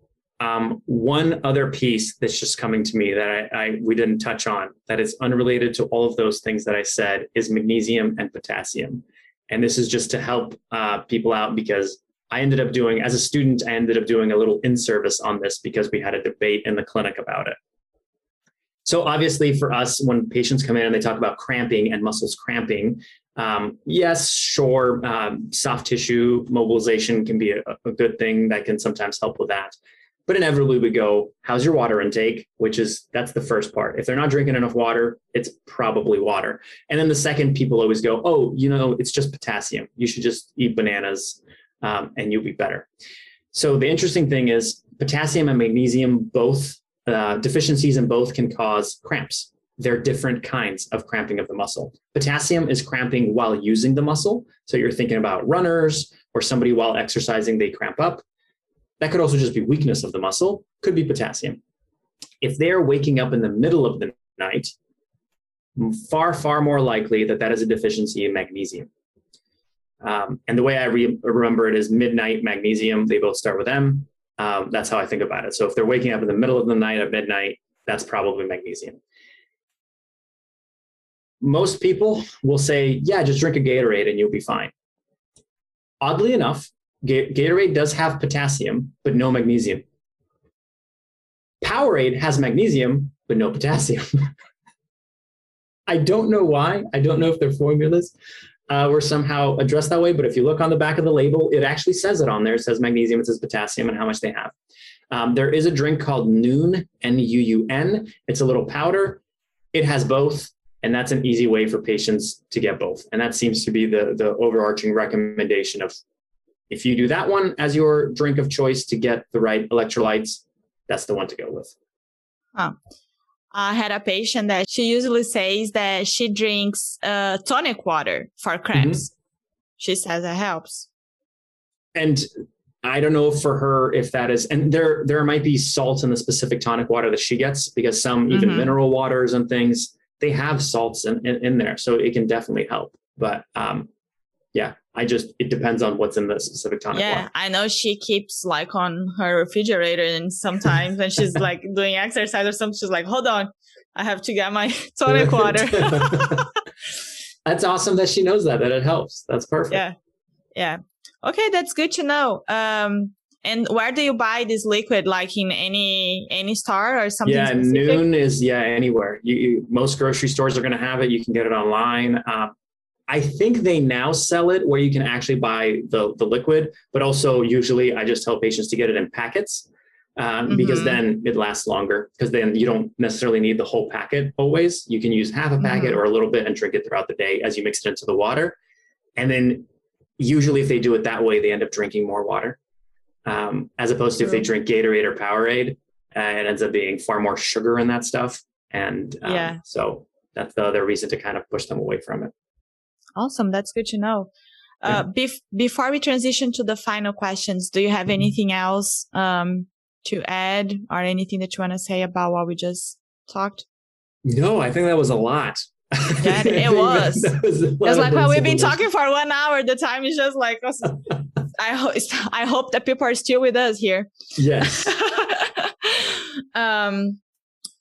Um, one other piece that's just coming to me that I, I, we didn't touch on that is unrelated to all of those things that I said is magnesium and potassium, and this is just to help uh, people out because I ended up doing as a student I ended up doing a little in service on this because we had a debate in the clinic about it. So obviously for us, when patients come in and they talk about cramping and muscles cramping, um, yes, sure, um, soft tissue mobilization can be a, a, good thing that can sometimes help with that. But inevitably, we go, how's your water intake? Which is that's the first part. If they're not drinking enough water, it's probably water. And then the second, people always go, oh, you know, it's just potassium. You should just eat bananas um, and you'll be better. So the interesting thing is potassium and magnesium both uh, deficiencies in both can cause cramps they're different kinds of cramping of the muscle. Potassium is cramping while using the muscle. So you're thinking about runners or somebody while exercising, they cramp up. That could also just be weakness of the muscle, could be potassium. If they're waking up in the middle of the night, far, far more likely that that is a deficiency in magnesium. Um, and the way I re- remember it is midnight magnesium, they both start with M. Um, that's how I think about it. So if they're waking up in the middle of the night at midnight, that's probably magnesium most people will say, yeah, just drink a Gatorade and you'll be fine. Oddly enough, Gatorade does have potassium, but no magnesium. Powerade has magnesium, but no potassium. I don't know why. I don't know if their formulas uh, were somehow addressed that way, but if you look on the back of the label, it actually says it on there. It says magnesium, it says potassium, and how much they have. Um, there is a drink called Nuun, N U U N. It's a little powder. It has both. And that's an easy way for patients to get both. And that seems to be the, the overarching recommendation of if you do that one as your drink of choice to get the right electrolytes, that's the one to go with. Huh. I had a patient that she usually says that she drinks uh, tonic water for cramps. Mm-hmm. She says it helps. And I don't know for her if that is, and there there might be salt in the specific tonic water that she gets because some even mm-hmm. mineral waters and things they have salts in, in, in, there, so it can definitely help. But um, yeah, I just it depends on what's in the specific tonic yeah, water. I know she keeps like on her refrigerator, and sometimes when she's like doing exercise or something, she's like, "Hold on, I have to get my tonic water." That's awesome that she knows that that it helps. That's perfect. Yeah, yeah. Okay, that's good to know. Um, and where do you buy this liquid? Like in any any store or something? Yeah, specific? Nuun is yeah anywhere. You, you, most grocery stores are going to have it. You can get it online. Um, I think they now sell it where you can actually buy the, the liquid, but also usually I just tell patients to get it in packets um, mm-hmm. because then it lasts longer because then you don't necessarily need the whole packet always. You can use half a packet mm-hmm. or a little bit and drink it throughout the day as you mix it into the water. And then usually if they do it that way, they end up drinking more water um, as opposed to if they drink Gatorade or Powerade, uh, it ends up being far more sugar in that stuff. And um, yeah. so that's the other reason to kind of push them away from it. Awesome. That's good to know. Uh, bef- before we transition to the final questions, do you have mm-hmm. anything else um, to add or anything that you want to say about what we just talked? No, I think that was a lot. Yeah, it was. was it was like, well, we've been talking for one hour. The time is just like, I hope, I hope that people are still with us here. Yes. um,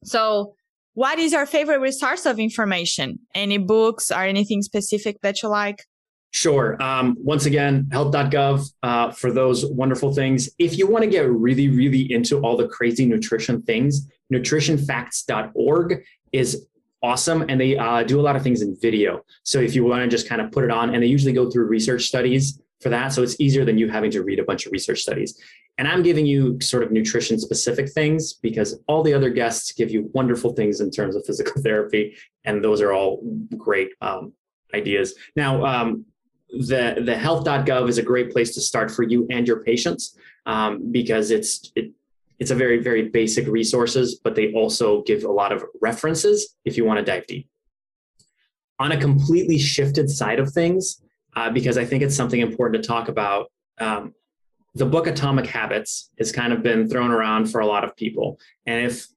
so what is your favorite resource of information? Any books or anything specific that you like? Sure. Um, once again, health.gov uh, for those wonderful things. If you want to get really, really into all the crazy nutrition things, nutritionfacts.org is awesome. And they uh, do a lot of things in video. So if you want to just kind of put it on, and they usually go through research studies for that. So it's easier than you having to read a bunch of research studies. And I'm giving you sort of nutrition specific things because all the other guests give you wonderful things in terms of physical therapy. And those are all great um, ideas. Now, um, the, the health.gov is a great place to start for you and your patients um, because it's, it, it's a very, very basic resources, but they also give a lot of references if you want to dive deep. On a completely shifted side of things, uh, because I think it's something important to talk about. Um, the book Atomic Habits has kind of been thrown around for a lot of people. And if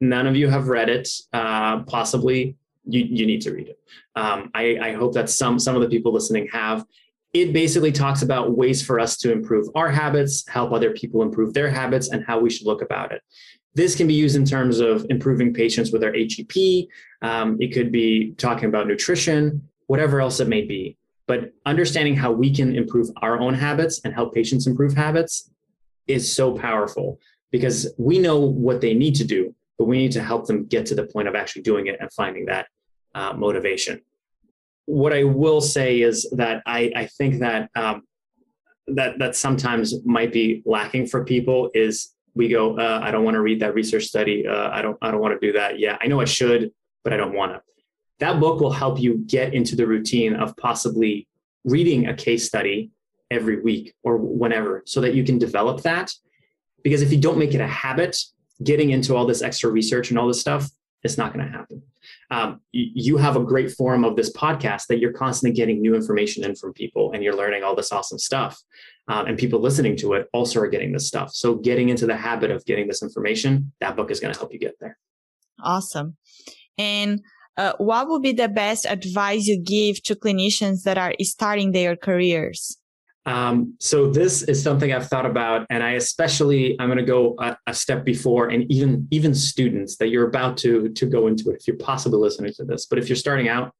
none of you have read it, uh, possibly you, you need to read it. Um, I, I hope that some, some of the people listening have. It basically talks about ways for us to improve our habits, help other people improve their habits, and how we should look about it. This can be used in terms of improving patients with their HEP. Um, it could be talking about nutrition, whatever else it may be. But understanding how we can improve our own habits and help patients improve habits is so powerful because we know what they need to do, but we need to help them get to the point of actually doing it and finding that uh, motivation. What I will say is that I, I think that um, that that sometimes might be lacking for people is we go, uh, I don't want to read that research study. Uh, I don't I don't want to do that. Yeah, I know I should, but I don't want to that book will help you get into the routine of possibly reading a case study every week or whenever so that you can develop that. Because if you don't make it a habit, getting into all this extra research and all this stuff, it's not going to happen. Um, you have a great forum of this podcast that you're constantly getting new information in from people and you're learning all this awesome stuff. Um, and people listening to it also are getting this stuff. So, getting into the habit of getting this information, that book is going to help you get there. Awesome. And uh, what would be the best advice you give to clinicians that are starting their careers? Um, so this is something I've thought about, and I especially I'm going to go a, a, step before, and even even students that you're about to to go into it. If you're possibly listening to this, but if you're starting out,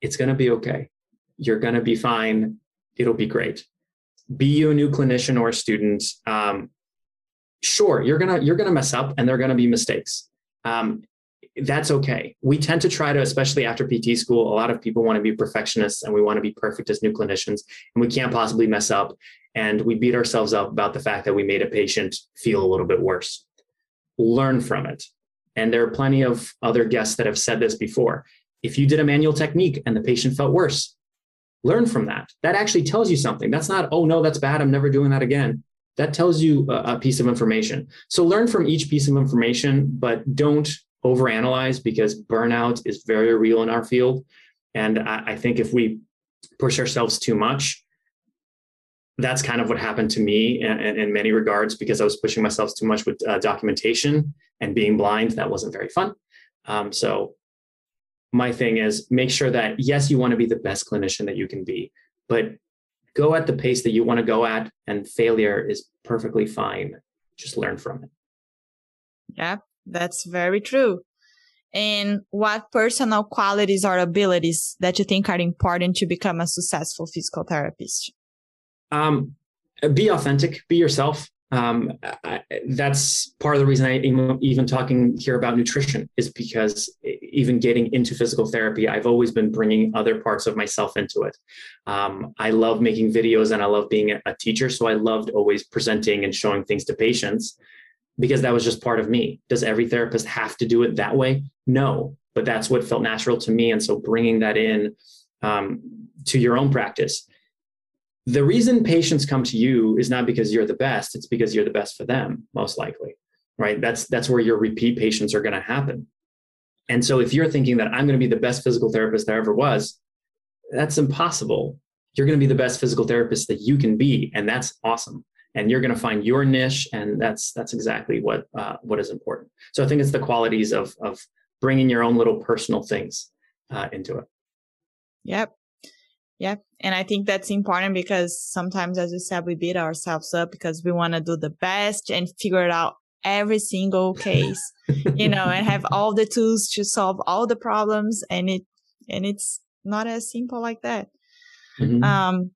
it's going to be okay. You're going to be fine. It'll be great. Be you a new clinician or a student. Um, sure, you're gonna you're gonna mess up, and there are going to be mistakes. Um, that's okay. We tend to try to, especially after PT school, a lot of people want to be perfectionists and we want to be perfect as new clinicians, and we can't possibly mess up. And we beat ourselves up about the fact that we made a patient feel a little bit worse. Learn from it. And there are plenty of other guests that have said this before. If you did a manual technique and the patient felt worse, learn from that. That actually tells you something. That's not, oh no, that's bad. I'm never doing that again. that tells you a, piece of information. So learn from each piece of information, but don't overanalyze because burnout is very real in our field. And I, I think if we push ourselves too much, that's kind of what happened to me in, in, many regards because I was pushing myself too much with uh, documentation and being blind. That wasn't very fun. Um, so, my thing is make sure that, yes, you want to be the best clinician that you can be, but go at the pace that you want to go at, and failure is perfectly fine. Just learn from it. Yeah, that's very true. And what personal qualities or abilities that you think are important to become a successful physical therapist? Um, be authentic, be yourself. Um, I, that's part of the reason I even, even talking here about nutrition is because even getting into physical therapy, I've always been bringing other parts of myself into it. Um, I love making videos and I love being a teacher, so I loved always presenting and showing things to patients because that was just part of me. Does every therapist have to do it that way? No, but that's what felt natural to me, and so bringing that in um, to your own practice. The reason patients come to you is not because you're the best it's because you're the best for them most likely right? That's that's where your repeat patients are going to happen. And so if you're thinking that i'm going to be the best physical therapist there ever was that's impossible. You're going to be the best physical therapist that you can be and that's awesome and you're going to find your niche and that's that's exactly what uh, what is important so i think it's the qualities of of bringing your own little personal things uh, into it yep yeah. And I think that's important because sometimes, as you said, we beat ourselves up because we want to do the best and figure it out every single case, you know, and have all the tools to solve all the problems. And it, and it's not as simple like that. Mm-hmm. Um,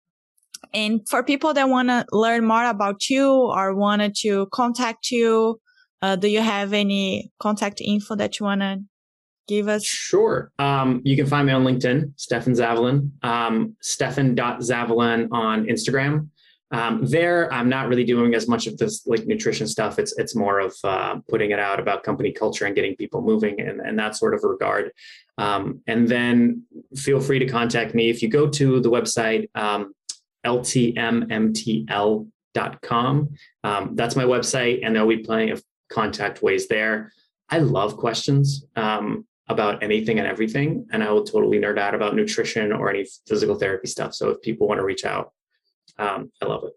and for people that want to learn more about you or wanted to contact you, uh, do you have any contact info that you want to give us? Sure. Um, you can find me on LinkedIn, Stefan Zavalin, um, Stefan.Zavalin on Instagram. Um, there, I'm not really doing as much of this like nutrition stuff. It's it's more of uh, putting it out about company culture and getting people moving and, and that sort of regard. Um, and then feel free to contact me if you go to the website um, ltmmtl.com. Um, that's my website, and there'll be plenty of contact ways there. I love questions. Um, about anything and everything. And I will totally nerd out about nutrition or any physical therapy stuff. So if people want to reach out, um, I love it.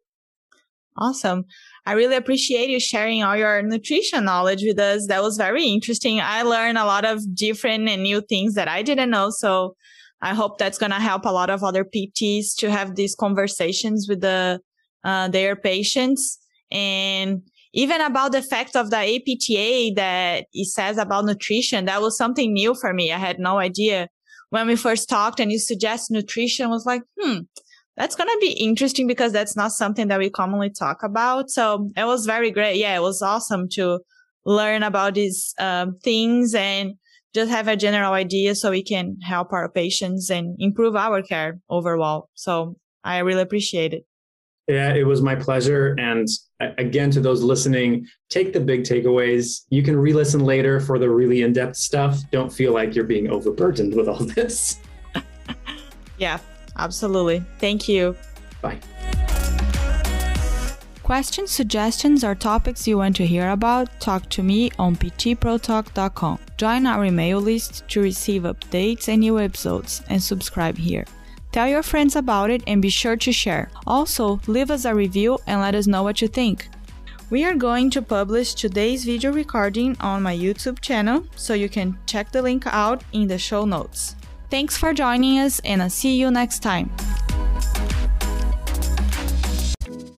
Awesome. I really appreciate you sharing all your nutrition knowledge with us. That was very interesting. I learned a lot of different and new things that I didn't know. So I hope that's going to help a lot of other PTs to have these conversations with the, uh, their patients and even about the fact of the APTA that it says about nutrition, that was something new for me. I had no idea when we first talked and you suggest nutrition I was like, hmm, that's going to be interesting because that's not something that we commonly talk about. So it was very great. Yeah, it was awesome to learn about these um, things and just have a general idea so we can help our patients and improve our care overall. So I really appreciate it. Yeah, it was my pleasure. And again, to those listening, take the big takeaways. You can re listen later for the really in depth stuff. Don't feel like you're being overburdened with all this. yeah, absolutely. Thank you. Bye. Questions, suggestions, or topics you want to hear about, talk to me on ptprotalk.com. Join our email list to receive updates and new episodes, and subscribe here. Tell your friends about it and be sure to share. Also, leave us a review and let us know what you think. We are going to publish today's video recording on my YouTube channel, so you can check the link out in the show notes. Thanks for joining us, and I'll see you next time.